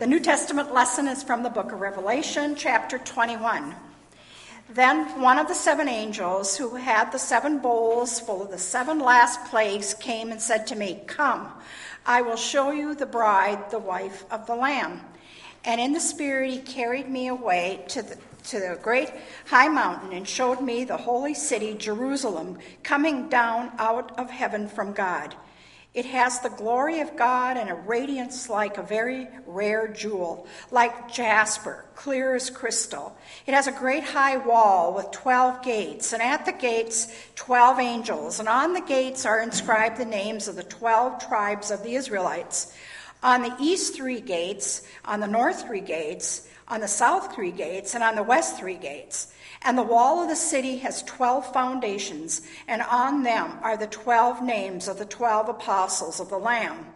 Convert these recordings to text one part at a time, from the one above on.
The New Testament lesson is from the book of Revelation, chapter 21. Then one of the seven angels who had the seven bowls full of the seven last plagues came and said to me, Come, I will show you the bride, the wife of the Lamb. And in the Spirit he carried me away to the, to the great high mountain and showed me the holy city, Jerusalem, coming down out of heaven from God it has the glory of God and a radiance like a very rare jewel, like jasper, clear as crystal. It has a great high wall with 12 gates, and at the gates, 12 angels. And on the gates are inscribed the names of the 12 tribes of the Israelites. On the east three gates, on the north three gates, on the south three gates, and on the west three gates. And the wall of the city has 12 foundations, and on them are the 12 names of the 12 apostles of the Lamb.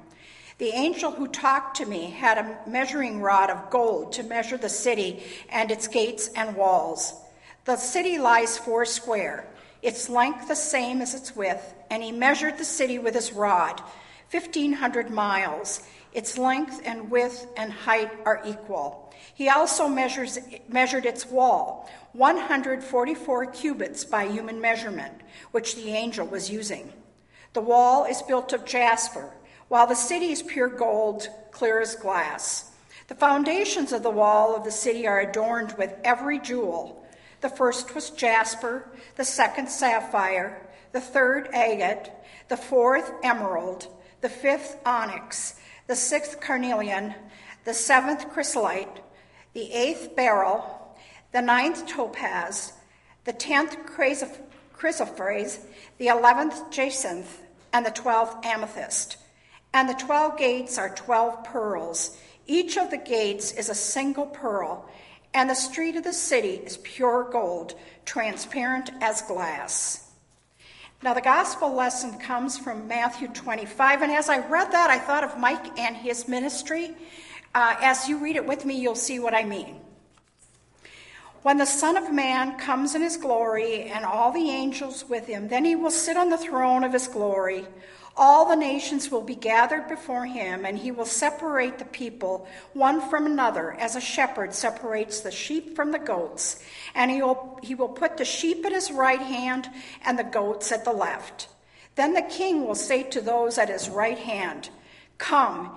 The angel who talked to me had a measuring rod of gold to measure the city and its gates and walls. The city lies four square, its length the same as its width, and he measured the city with his rod, 1,500 miles. Its length and width and height are equal. He also measures, measured its wall, 144 cubits by human measurement, which the angel was using. The wall is built of jasper, while the city is pure gold, clear as glass. The foundations of the wall of the city are adorned with every jewel. The first was jasper, the second sapphire, the third agate, the fourth emerald, the fifth onyx, the sixth carnelian, the seventh chrysolite, the eighth beryl, the ninth topaz, the tenth chrysoprase, the eleventh jacinth, and the twelfth amethyst. And the twelve gates are twelve pearls. Each of the gates is a single pearl, and the street of the city is pure gold, transparent as glass. Now, the gospel lesson comes from Matthew 25, and as I read that, I thought of Mike and his ministry. Uh, as you read it with me, you'll see what I mean. When the Son of Man comes in his glory and all the angels with him, then he will sit on the throne of his glory. All the nations will be gathered before him, and he will separate the people one from another, as a shepherd separates the sheep from the goats. And he will, he will put the sheep at his right hand and the goats at the left. Then the king will say to those at his right hand, Come,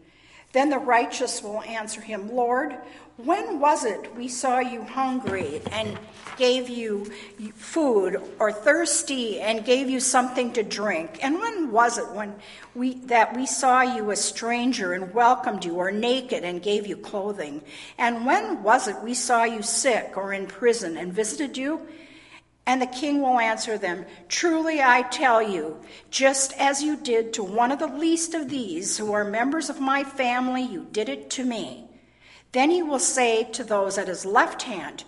Then the righteous will answer him, Lord, when was it we saw you hungry and gave you food, or thirsty and gave you something to drink? And when was it when we, that we saw you a stranger and welcomed you, or naked and gave you clothing? And when was it we saw you sick or in prison and visited you? And the king will answer them Truly I tell you, just as you did to one of the least of these who are members of my family, you did it to me. Then he will say to those at his left hand,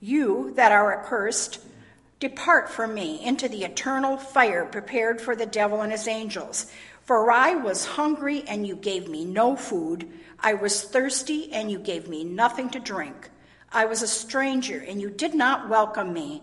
You that are accursed, depart from me into the eternal fire prepared for the devil and his angels. For I was hungry, and you gave me no food. I was thirsty, and you gave me nothing to drink. I was a stranger, and you did not welcome me.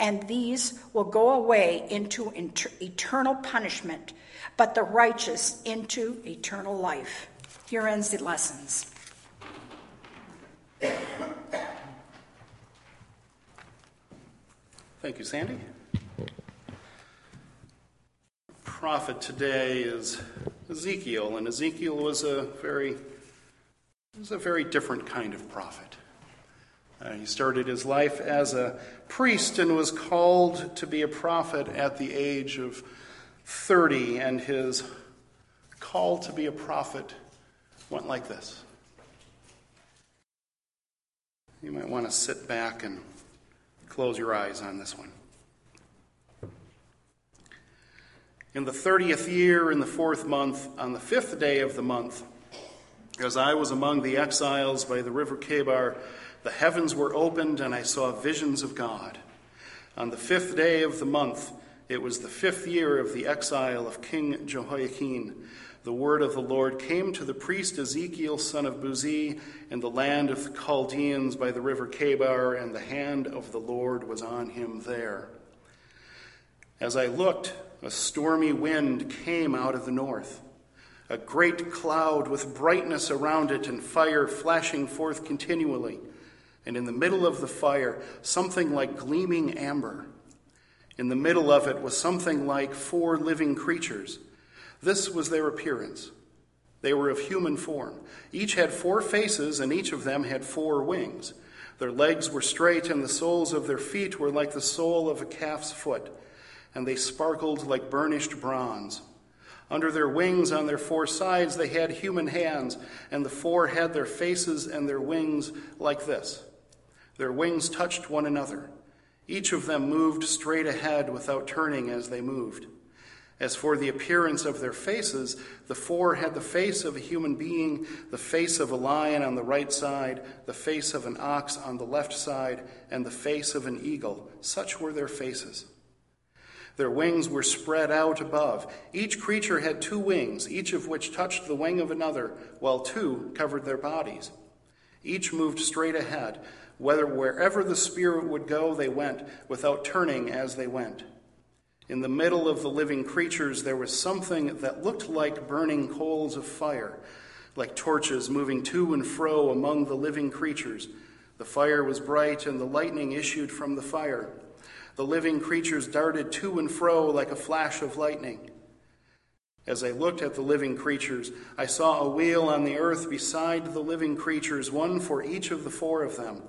And these will go away into eternal punishment, but the righteous into eternal life. Here ends the lessons. Thank you, Sandy. Prophet today is Ezekiel, and Ezekiel was a very was a very different kind of prophet. Uh, he started his life as a priest and was called to be a prophet at the age of 30, and his call to be a prophet went like this. You might want to sit back and close your eyes on this one. In the thirtieth year, in the fourth month, on the fifth day of the month, as I was among the exiles by the river Chebar, the heavens were opened, and I saw visions of God. On the fifth day of the month, it was the fifth year of the exile of King Jehoiachin. The word of the Lord came to the priest Ezekiel, son of Buzi, in the land of the Chaldeans by the river Chebar, and the hand of the Lord was on him there. As I looked, a stormy wind came out of the north. A great cloud with brightness around it and fire flashing forth continually. And in the middle of the fire, something like gleaming amber. In the middle of it was something like four living creatures. This was their appearance. They were of human form. Each had four faces, and each of them had four wings. Their legs were straight, and the soles of their feet were like the sole of a calf's foot and they sparkled like burnished bronze. Under their wings on their four sides they had human hands, and the four had their faces and their wings like this. Their wings touched one another. Each of them moved straight ahead without turning as they moved. As for the appearance of their faces, the four had the face of a human being, the face of a lion on the right side, the face of an ox on the left side, and the face of an eagle. Such were their faces. Their wings were spread out above. Each creature had two wings, each of which touched the wing of another, while two covered their bodies. Each moved straight ahead. Whether wherever the Spirit would go, they went, without turning as they went. In the middle of the living creatures, there was something that looked like burning coals of fire, like torches moving to and fro among the living creatures. The fire was bright, and the lightning issued from the fire. The living creatures darted to and fro like a flash of lightning. As I looked at the living creatures, I saw a wheel on the earth beside the living creatures, one for each of the four of them.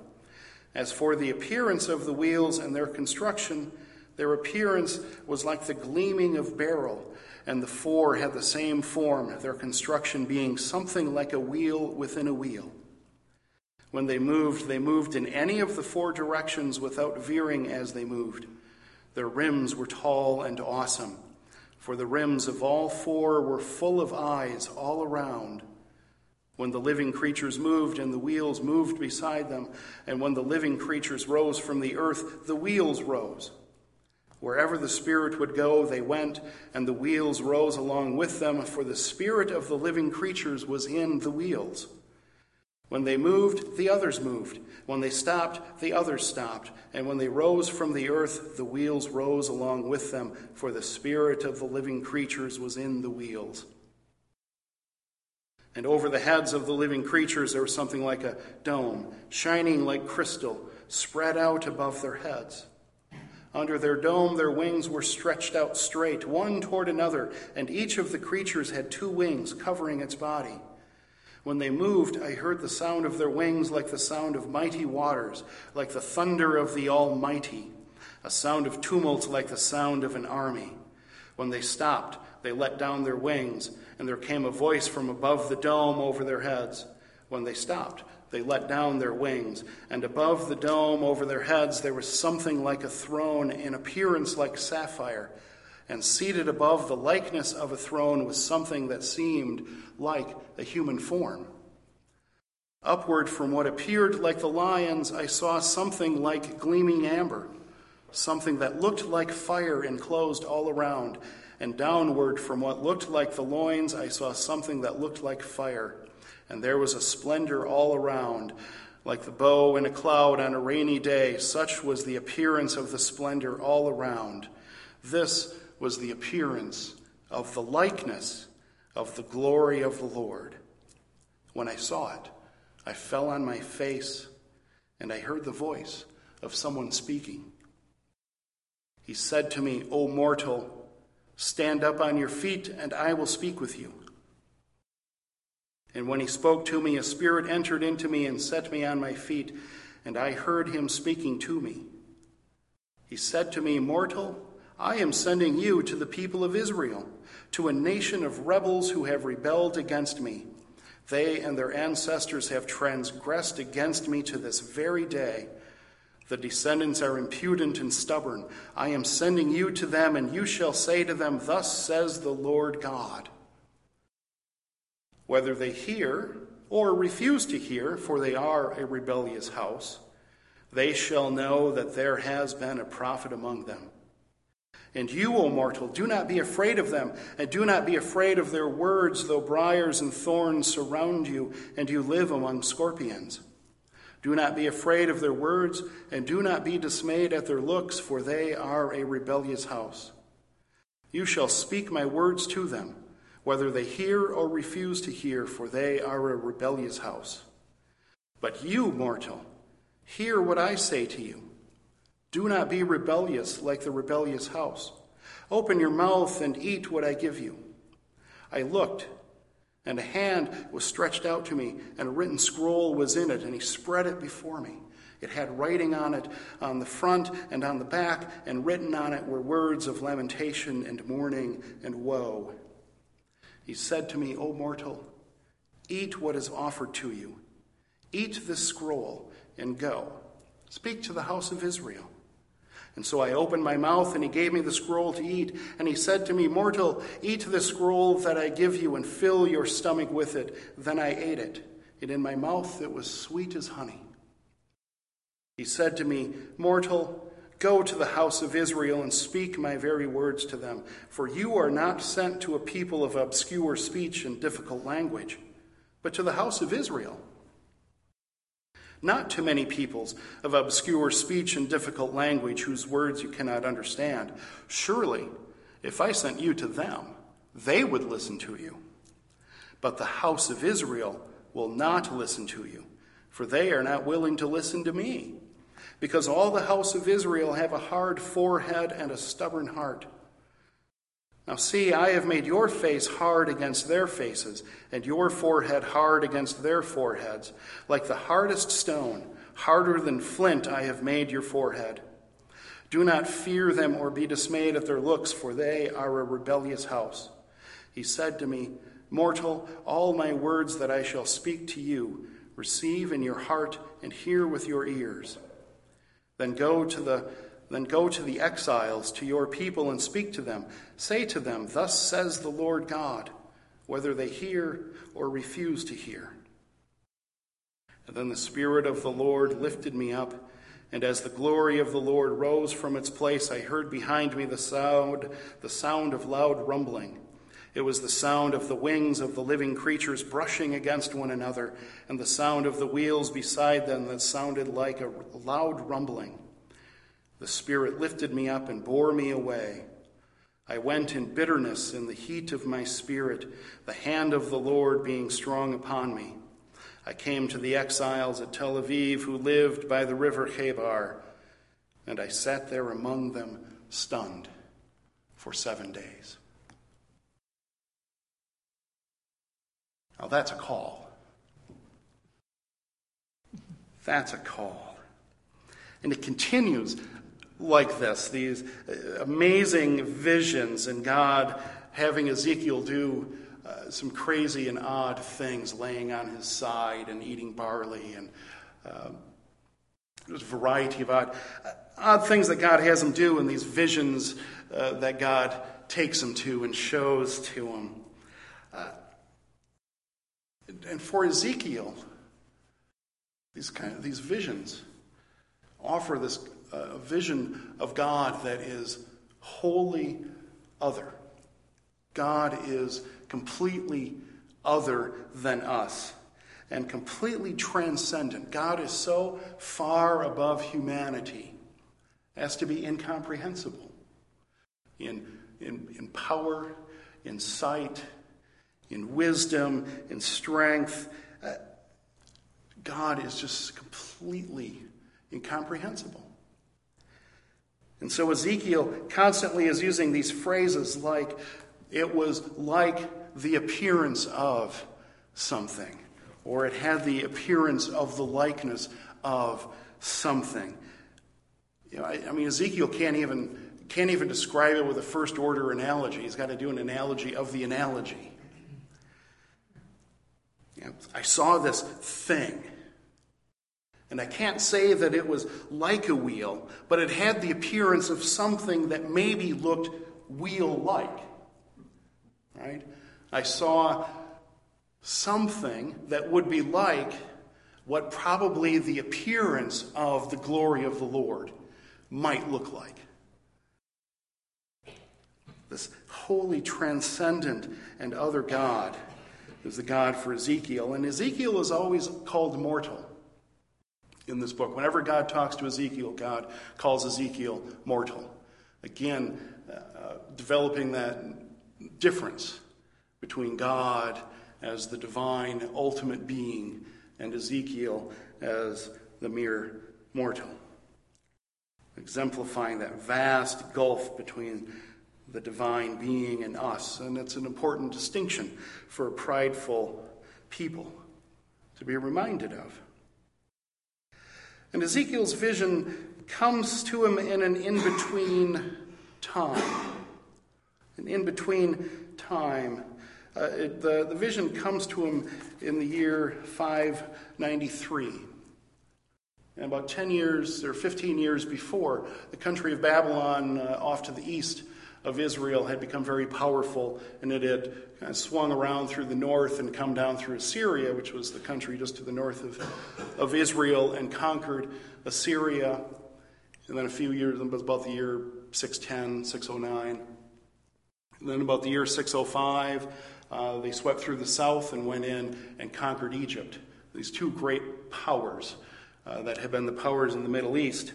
As for the appearance of the wheels and their construction, their appearance was like the gleaming of beryl, and the four had the same form, their construction being something like a wheel within a wheel. When they moved, they moved in any of the four directions without veering as they moved. Their rims were tall and awesome, for the rims of all four were full of eyes all around. When the living creatures moved and the wheels moved beside them, and when the living creatures rose from the earth, the wheels rose. Wherever the Spirit would go, they went, and the wheels rose along with them, for the Spirit of the living creatures was in the wheels. When they moved, the others moved. When they stopped, the others stopped. And when they rose from the earth, the wheels rose along with them, for the spirit of the living creatures was in the wheels. And over the heads of the living creatures there was something like a dome, shining like crystal, spread out above their heads. Under their dome, their wings were stretched out straight, one toward another, and each of the creatures had two wings covering its body. When they moved, I heard the sound of their wings like the sound of mighty waters, like the thunder of the Almighty, a sound of tumult like the sound of an army. When they stopped, they let down their wings, and there came a voice from above the dome over their heads. When they stopped, they let down their wings, and above the dome over their heads there was something like a throne in appearance like sapphire and seated above the likeness of a throne was something that seemed like a human form. Upward from what appeared like the lions, I saw something like gleaming amber, something that looked like fire enclosed all around. And downward from what looked like the loins, I saw something that looked like fire. And there was a splendor all around, like the bow in a cloud on a rainy day. Such was the appearance of the splendor all around. This was the appearance of the likeness of the glory of the Lord. When I saw it, I fell on my face and I heard the voice of someone speaking. He said to me, O mortal, stand up on your feet and I will speak with you. And when he spoke to me, a spirit entered into me and set me on my feet. and I heard him speaking to me. He said to me, Mortal, I am sending you to the people of Israel, to a nation of rebels who have rebelled against me. They and their ancestors have transgressed against me to this very day. The descendants are impudent and stubborn. I am sending you to them, and you shall say to them, Thus says the Lord God. Whether they hear or refuse to hear, for they are a rebellious house, they shall know that there has been a prophet among them. And you, O mortal, do not be afraid of them, and do not be afraid of their words, though briars and thorns surround you, and you live among scorpions. Do not be afraid of their words, and do not be dismayed at their looks, for they are a rebellious house. You shall speak my words to them, whether they hear or refuse to hear, for they are a rebellious house. But you, mortal, hear what I say to you. Do not be rebellious like the rebellious house. Open your mouth and eat what I give you. I looked and a hand was stretched out to me, and a written scroll was in it, and he spread it before me. It had writing on it on the front and on the back, and written on it were words of lamentation and mourning and woe. He said to me, O mortal, eat what is offered to you. Eat this scroll and go. Speak to the house of Israel. And so I opened my mouth, and he gave me the scroll to eat. And he said to me, Mortal, eat the scroll that I give you, and fill your stomach with it. Then I ate it, and in my mouth it was sweet as honey. He said to me, Mortal, go to the house of Israel and speak my very words to them, for you are not sent to a people of obscure speech and difficult language, but to the house of Israel not to many peoples of obscure speech and difficult language whose words you cannot understand. Surely, if I sent you to them, they would listen to you. But the house of Israel will not listen to you, for they are not willing to listen to me. Because all the house of Israel have a hard forehead and a stubborn heart. Now, see, I have made your face hard against their faces, and your forehead hard against their foreheads. Like the hardest stone, harder than flint, I have made your forehead. Do not fear them or be dismayed at their looks, for they are a rebellious house. He said to me, Mortal, all my words that I shall speak to you, receive in your heart and hear with your ears. Then go to the then go to the exiles, to your people, and speak to them. Say to them, Thus says the Lord God, whether they hear or refuse to hear. And then the Spirit of the Lord lifted me up, and as the glory of the Lord rose from its place, I heard behind me the sound, the sound of loud rumbling. It was the sound of the wings of the living creatures brushing against one another, and the sound of the wheels beside them that sounded like a loud rumbling. The Spirit lifted me up and bore me away. I went in bitterness in the heat of my spirit, the hand of the Lord being strong upon me. I came to the exiles at Tel Aviv who lived by the river Chebar, and I sat there among them, stunned, for seven days. Now that's a call. That's a call. And it continues like this these amazing visions, and God having Ezekiel do uh, some crazy and odd things, laying on his side and eating barley, and uh, there's a variety of odd, odd things that God has him do, and these visions uh, that God takes him to and shows to him. Uh, and for Ezekiel, these kind of these visions offer this a vision of God that is wholly other. God is completely other than us and completely transcendent. God is so far above humanity as to be incomprehensible in, in, in power, in sight, in wisdom, in strength. Uh, God is just completely incomprehensible. And so Ezekiel constantly is using these phrases like, it was like the appearance of something, or it had the appearance of the likeness of something. You know, I, I mean, Ezekiel can't even, can't even describe it with a first order analogy. He's got to do an analogy of the analogy. You know, I saw this thing. And I can't say that it was like a wheel, but it had the appearance of something that maybe looked wheel like. Right? I saw something that would be like what probably the appearance of the glory of the Lord might look like. This holy, transcendent, and other God is the God for Ezekiel. And Ezekiel is always called mortal in this book. Whenever God talks to Ezekiel, God calls Ezekiel mortal. Again, uh, developing that difference between God as the divine, ultimate being and Ezekiel as the mere mortal. Exemplifying that vast gulf between the divine being and us. And it's an important distinction for a prideful people to be reminded of. And Ezekiel's vision comes to him in an in between time. An in between time. Uh, it, the, the vision comes to him in the year 593. And about 10 years or 15 years before, the country of Babylon, uh, off to the east of Israel, had become very powerful, and it had kind of swung around through the north and come down through Assyria, which was the country just to the north of, of Israel, and conquered Assyria. And then a few years, about the year 610, 609. And then about the year 605, uh, they swept through the south and went in and conquered Egypt. These two great powers uh, that have been the powers in the Middle East.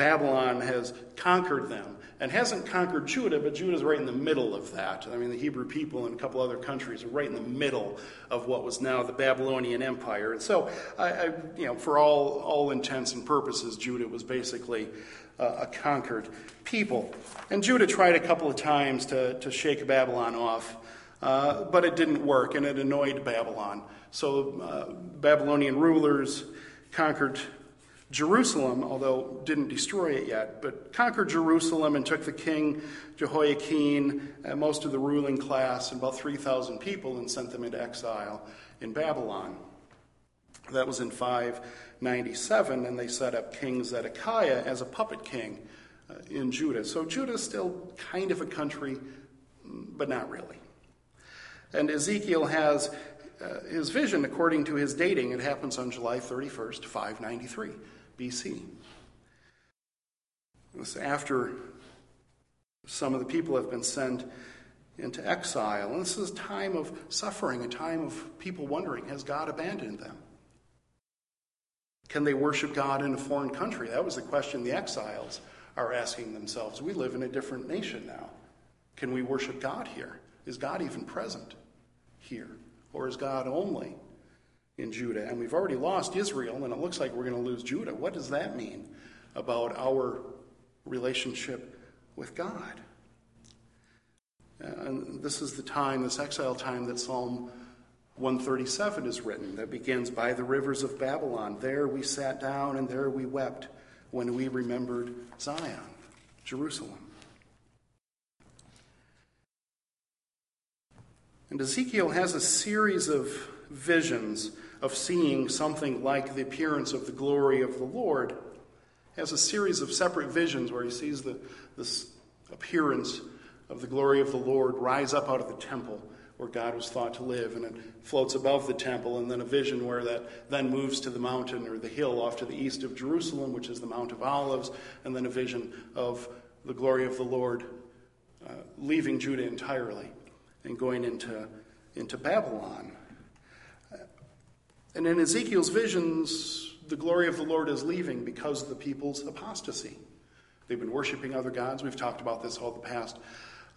Babylon has conquered them and hasn't conquered Judah, but Judah's right in the middle of that. I mean, the Hebrew people and a couple other countries are right in the middle of what was now the Babylonian Empire. And so, I, I you know, for all, all intents and purposes, Judah was basically uh, a conquered people. And Judah tried a couple of times to, to shake Babylon off. Uh, but it didn't work, and it annoyed Babylon. So uh, Babylonian rulers conquered Jerusalem, although didn't destroy it yet, but conquered Jerusalem and took the king Jehoiakim and most of the ruling class, and about 3,000 people, and sent them into exile in Babylon. That was in 597, and they set up King Zedekiah as a puppet king uh, in Judah. So Judah is still kind of a country, but not really. And Ezekiel has uh, his vision according to his dating. It happens on July 31st, 593 BC. This after some of the people have been sent into exile. And this is a time of suffering, a time of people wondering has God abandoned them? Can they worship God in a foreign country? That was the question the exiles are asking themselves. We live in a different nation now. Can we worship God here? Is God even present? here? Or is God only in Judah? And we've already lost Israel, and it looks like we're going to lose Judah. What does that mean about our relationship with God? And this is the time, this exile time, that Psalm 137 is written, that begins by the rivers of Babylon. There we sat down and there we wept when we remembered Zion, Jerusalem. And Ezekiel has a series of visions of seeing something like the appearance of the glory of the Lord. Has a series of separate visions where he sees the, this appearance of the glory of the Lord rise up out of the temple where God was thought to live, and it floats above the temple, and then a vision where that then moves to the mountain or the hill off to the east of Jerusalem, which is the Mount of Olives, and then a vision of the glory of the Lord uh, leaving Judah entirely and going into, into Babylon. And in Ezekiel's visions, the glory of the Lord is leaving because of the people's apostasy. They've been worshiping other gods. We've talked about this all the past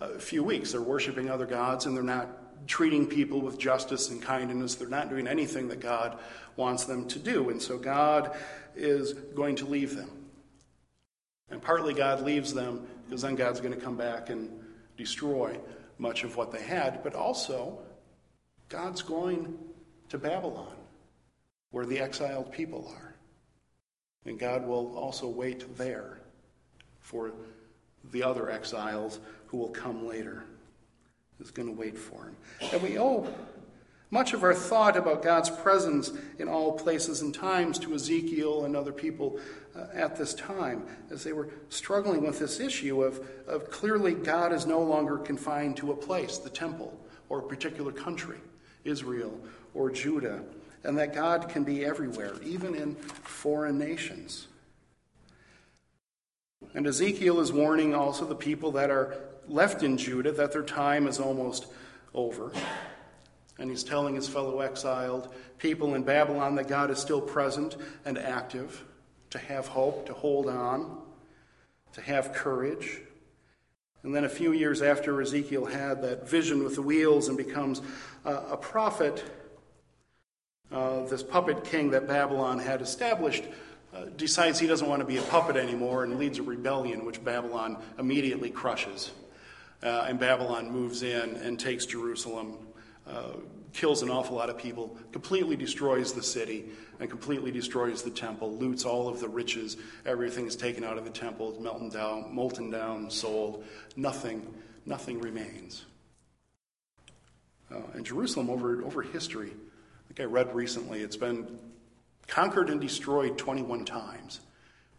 uh, few weeks. They're worshiping other gods and they're not treating people with justice and kindness. They're not doing anything that God wants them to do. And so God is going to leave them. And partly God leaves them because then God's going to come back and destroy much of what they had, but also God's going to Babylon, where the exiled people are. And God will also wait there for the other exiles who will come later. Is going to wait for him. And we owe much of our thought about God's presence in all places and times to Ezekiel and other people uh, at this time as they were struggling with this issue of, of clearly God is no longer confined to a place, the temple, or a particular country, Israel or Judah, and that God can be everywhere, even in foreign nations. And Ezekiel is warning also the people that are left in Judah that their time is almost over. And he's telling his fellow exiled people in Babylon that God is still present and active, to have hope, to hold on, to have courage. And then a few years after Ezekiel had that vision with the wheels and becomes a prophet, uh, this puppet king that Babylon had established uh, decides he doesn't want to be a puppet anymore and leads a rebellion, which Babylon immediately crushes. Uh, and Babylon moves in and takes Jerusalem, uh, kills an awful lot of people, completely destroys the city, and completely destroys the temple, loots all of the riches. Everything is taken out of the temple, melted down, molten down, sold. Nothing, nothing remains. Uh, and Jerusalem, over, over history, think I read recently, it's been conquered and destroyed 21 times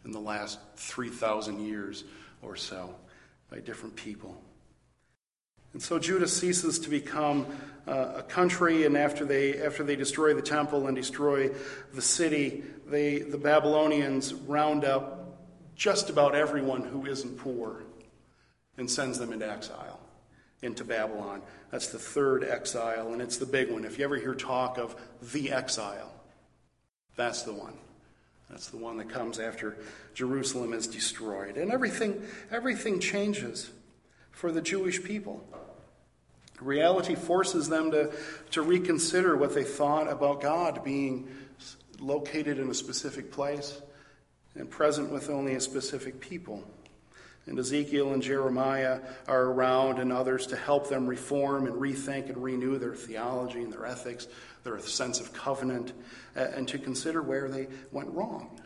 in the last 3,000 years or so by different people. And so Judah ceases to become uh, a country, and after they, after they destroy the temple and destroy the city, they, the Babylonians round up just about everyone who isn't poor and sends them into exile, into Babylon. That's the third exile, and it's the big one. If you ever hear talk of the exile, that's the one. That's the one that comes after Jerusalem is destroyed. And everything, everything changes for the Jewish people. Reality forces them to, to reconsider what they thought about God being located in a specific place and present with only a specific people. And Ezekiel and Jeremiah are around and others to help them reform and rethink and renew their theology and their ethics, their sense of covenant, and to consider where they went wrong.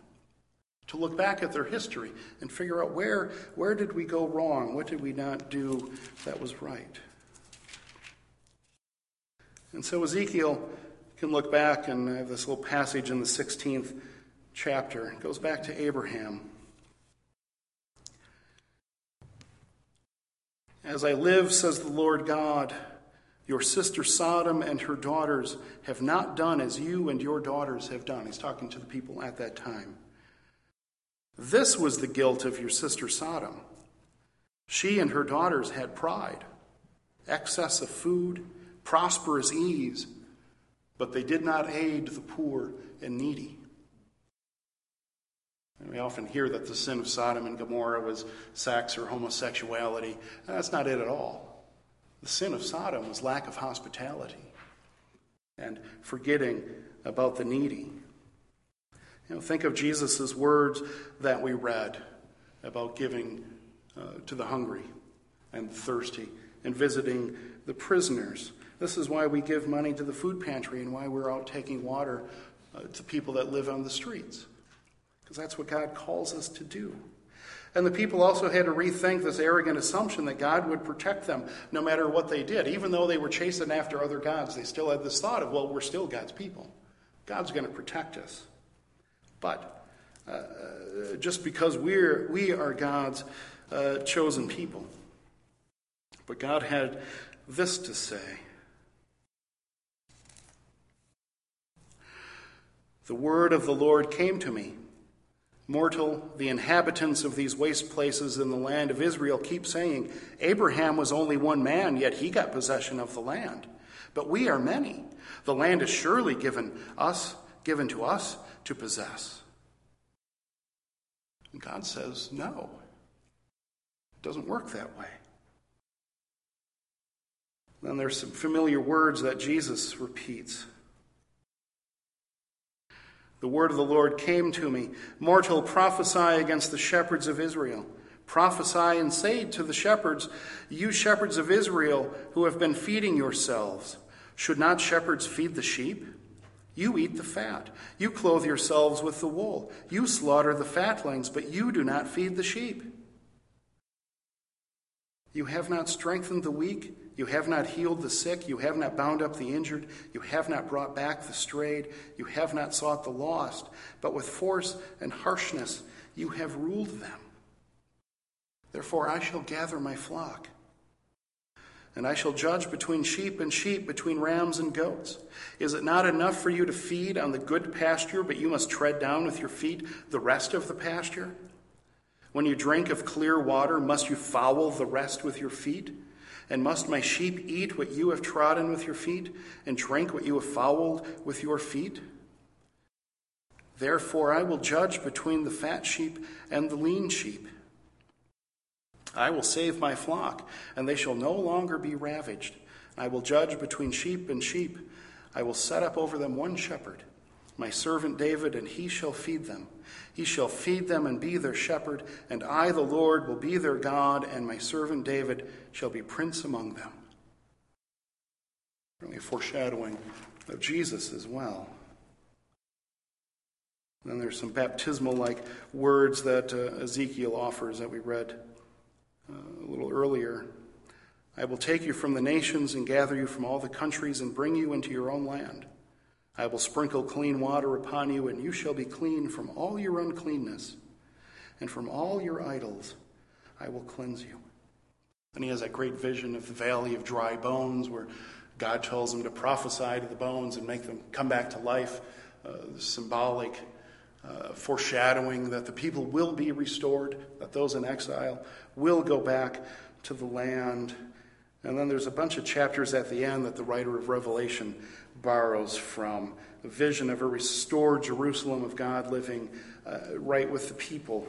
To look back at their history and figure out where, where did we go wrong? What did we not do that was right? And so Ezekiel can look back, and I have this little passage in the 16th chapter. It goes back to Abraham. As I live, says the Lord God, your sister Sodom and her daughters have not done as you and your daughters have done. He's talking to the people at that time. This was the guilt of your sister Sodom. She and her daughters had pride, excess of food, prosperous ease, but they did not aid the poor and needy. And we often hear that the sin of Sodom and Gomorrah was sex or homosexuality. That's not it at all. The sin of Sodom was lack of hospitality and forgetting about the needy. You know, think of Jesus' words that we read about giving uh, to the hungry and thirsty and visiting the prisoners. This is why we give money to the food pantry and why we're out taking water uh, to people that live on the streets because that's what God calls us to do. And the people also had to rethink this arrogant assumption that God would protect them no matter what they did. Even though they were chasing after other gods, they still had this thought of, well, we're still God's people. God's going to protect us. But uh, uh, just because we're, we are God's uh, chosen people. But God had this to say The word of the Lord came to me. Mortal, the inhabitants of these waste places in the land of Israel keep saying, Abraham was only one man, yet he got possession of the land. But we are many. The land is surely given us, given to us to possess. And God says, no. It doesn't work that way. Then there's some familiar words that Jesus repeats. The word of the Lord came to me Mortal, prophesy against the shepherds of Israel. Prophesy and say to the shepherds, You shepherds of Israel who have been feeding yourselves, should not shepherds feed the sheep? You eat the fat. You clothe yourselves with the wool. You slaughter the fatlings, but you do not feed the sheep. You have not strengthened the weak. You have not healed the sick. You have not bound up the injured. You have not brought back the strayed. You have not sought the lost. But with force and harshness you have ruled them. Therefore I shall gather my flock and I shall judge between sheep and sheep, between rams and goats. Is it not enough for you to feed on the good pasture, but you must tread down with your feet the rest of the pasture? When you drink of clear water, must you foul the rest with your feet? And must my sheep eat what you have trodden with your feet, and drink what you have fouled with your feet? Therefore, I will judge between the fat sheep and the lean sheep I will save my flock, and they shall no longer be ravaged. I will judge between sheep and sheep. I will set up over them one shepherd, my servant David, and he shall feed them. He shall feed them and be their shepherd, and I, the Lord, will be their God, and my servant David shall be prince among them. Really a foreshadowing of Jesus as well. then there's some baptismal like words that uh, Ezekiel offers that we read uh, a little earlier. I will take you from the nations and gather you from all the countries and bring you into your own land. I will sprinkle clean water upon you, and you shall be clean from all your uncleanness, and from all your idols I will cleanse you. And he has that great vision of the valley of dry bones where God tells him to prophesy to the bones and make them come back to life. Uh, symbolic uh, foreshadowing that the people will be restored, that those in exile will go back to the land. And then there's a bunch of chapters at the end that the writer of Revelation borrows from a vision of a restored Jerusalem of God living uh, right with the people.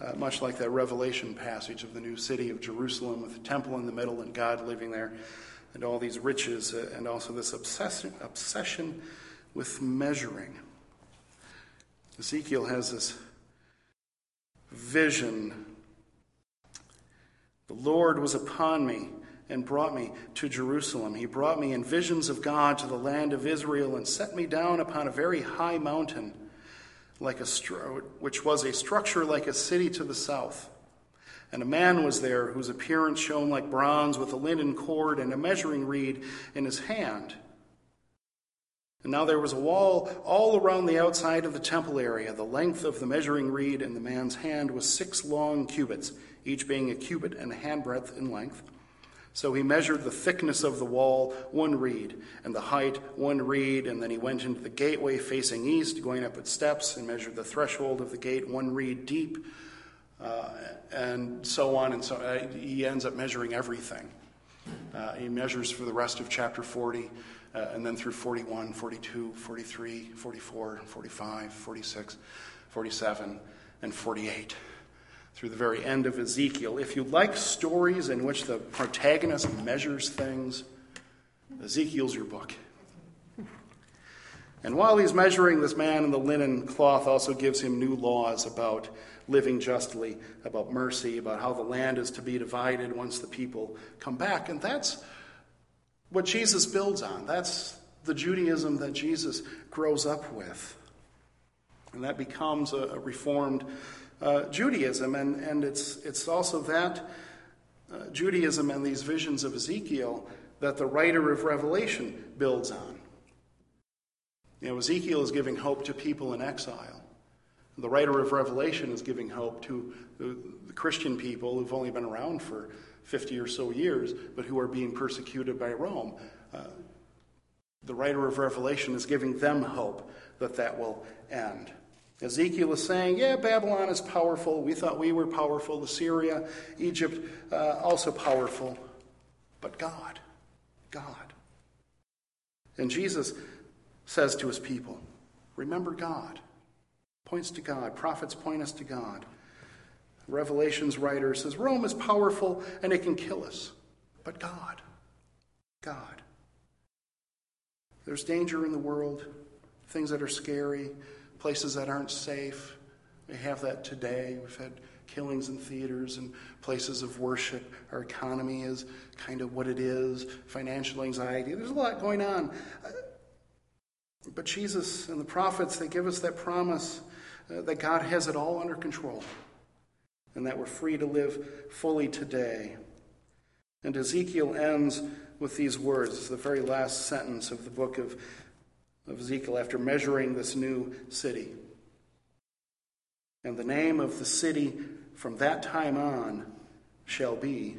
Uh, much like that Revelation passage of the new city of Jerusalem with the temple in the middle and God living there, and all these riches, uh, and also this obsession, obsession with measuring. Ezekiel has this vision. The Lord was upon me and brought me to Jerusalem. He brought me in visions of God to the land of Israel and set me down upon a very high mountain, like a which was a structure like a city to the south. And a man was there whose appearance shone like bronze, with a linen cord and a measuring reed in his hand. And now there was a wall all around the outside of the temple area. The length of the measuring reed in the man's hand was six long cubits, each being a cubit and a handbreadth in length. So he measured the thickness of the wall, one reed, and the height, one reed, and then he went into the gateway facing east, going up its steps, and measured the threshold of the gate, one reed deep, uh, and so on. And so uh, he ends up measuring everything. Uh, he measures for the rest of chapter 40 uh, and then through 41, 42, 43, 44, 45, 46, 47, and 48 through the very end of Ezekiel. If you like stories in which the protagonist measures things, Ezekiel's your book. And while he's measuring this man in the linen cloth, also gives him new laws about living justly, about mercy, about how the land is to be divided once the people come back. And that's what Jesus builds on. That's the Judaism that Jesus grows up with. And that becomes a, a reformed uh, Judaism. And, and it's, it's also that uh, Judaism and these visions of Ezekiel that the writer of Revelation builds on. You know, Ezekiel is giving hope to people in exile. The writer of Revelation is giving hope to the, Christian people who've only been around for 50 or so years, but who are being persecuted by Rome. Uh, the writer of Revelation is giving them hope that that will end. Ezekiel is saying, Yeah, Babylon is powerful. We thought we were powerful. Assyria, Egypt, uh, also powerful. But God, God. And Jesus says to his people, Remember God. Points to God. Prophets point us to God. Revelations writer says Rome is powerful and it can kill us. But God, God. There's danger in the world, things that are scary, places that aren't safe. We have that today. We've had killings in theaters and places of worship. Our economy is kind of what it is, financial anxiety. There's a lot going on. But Jesus and the prophets, they give us that promise uh, that God has it all under control and that we're free to live fully today. And Ezekiel ends with these words, the very last sentence of the book of, of Ezekiel after measuring this new city. And the name of the city from that time on shall be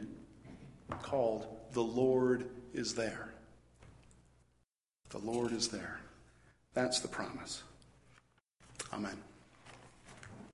called The Lord is There. The Lord is there. That's the promise. Amen.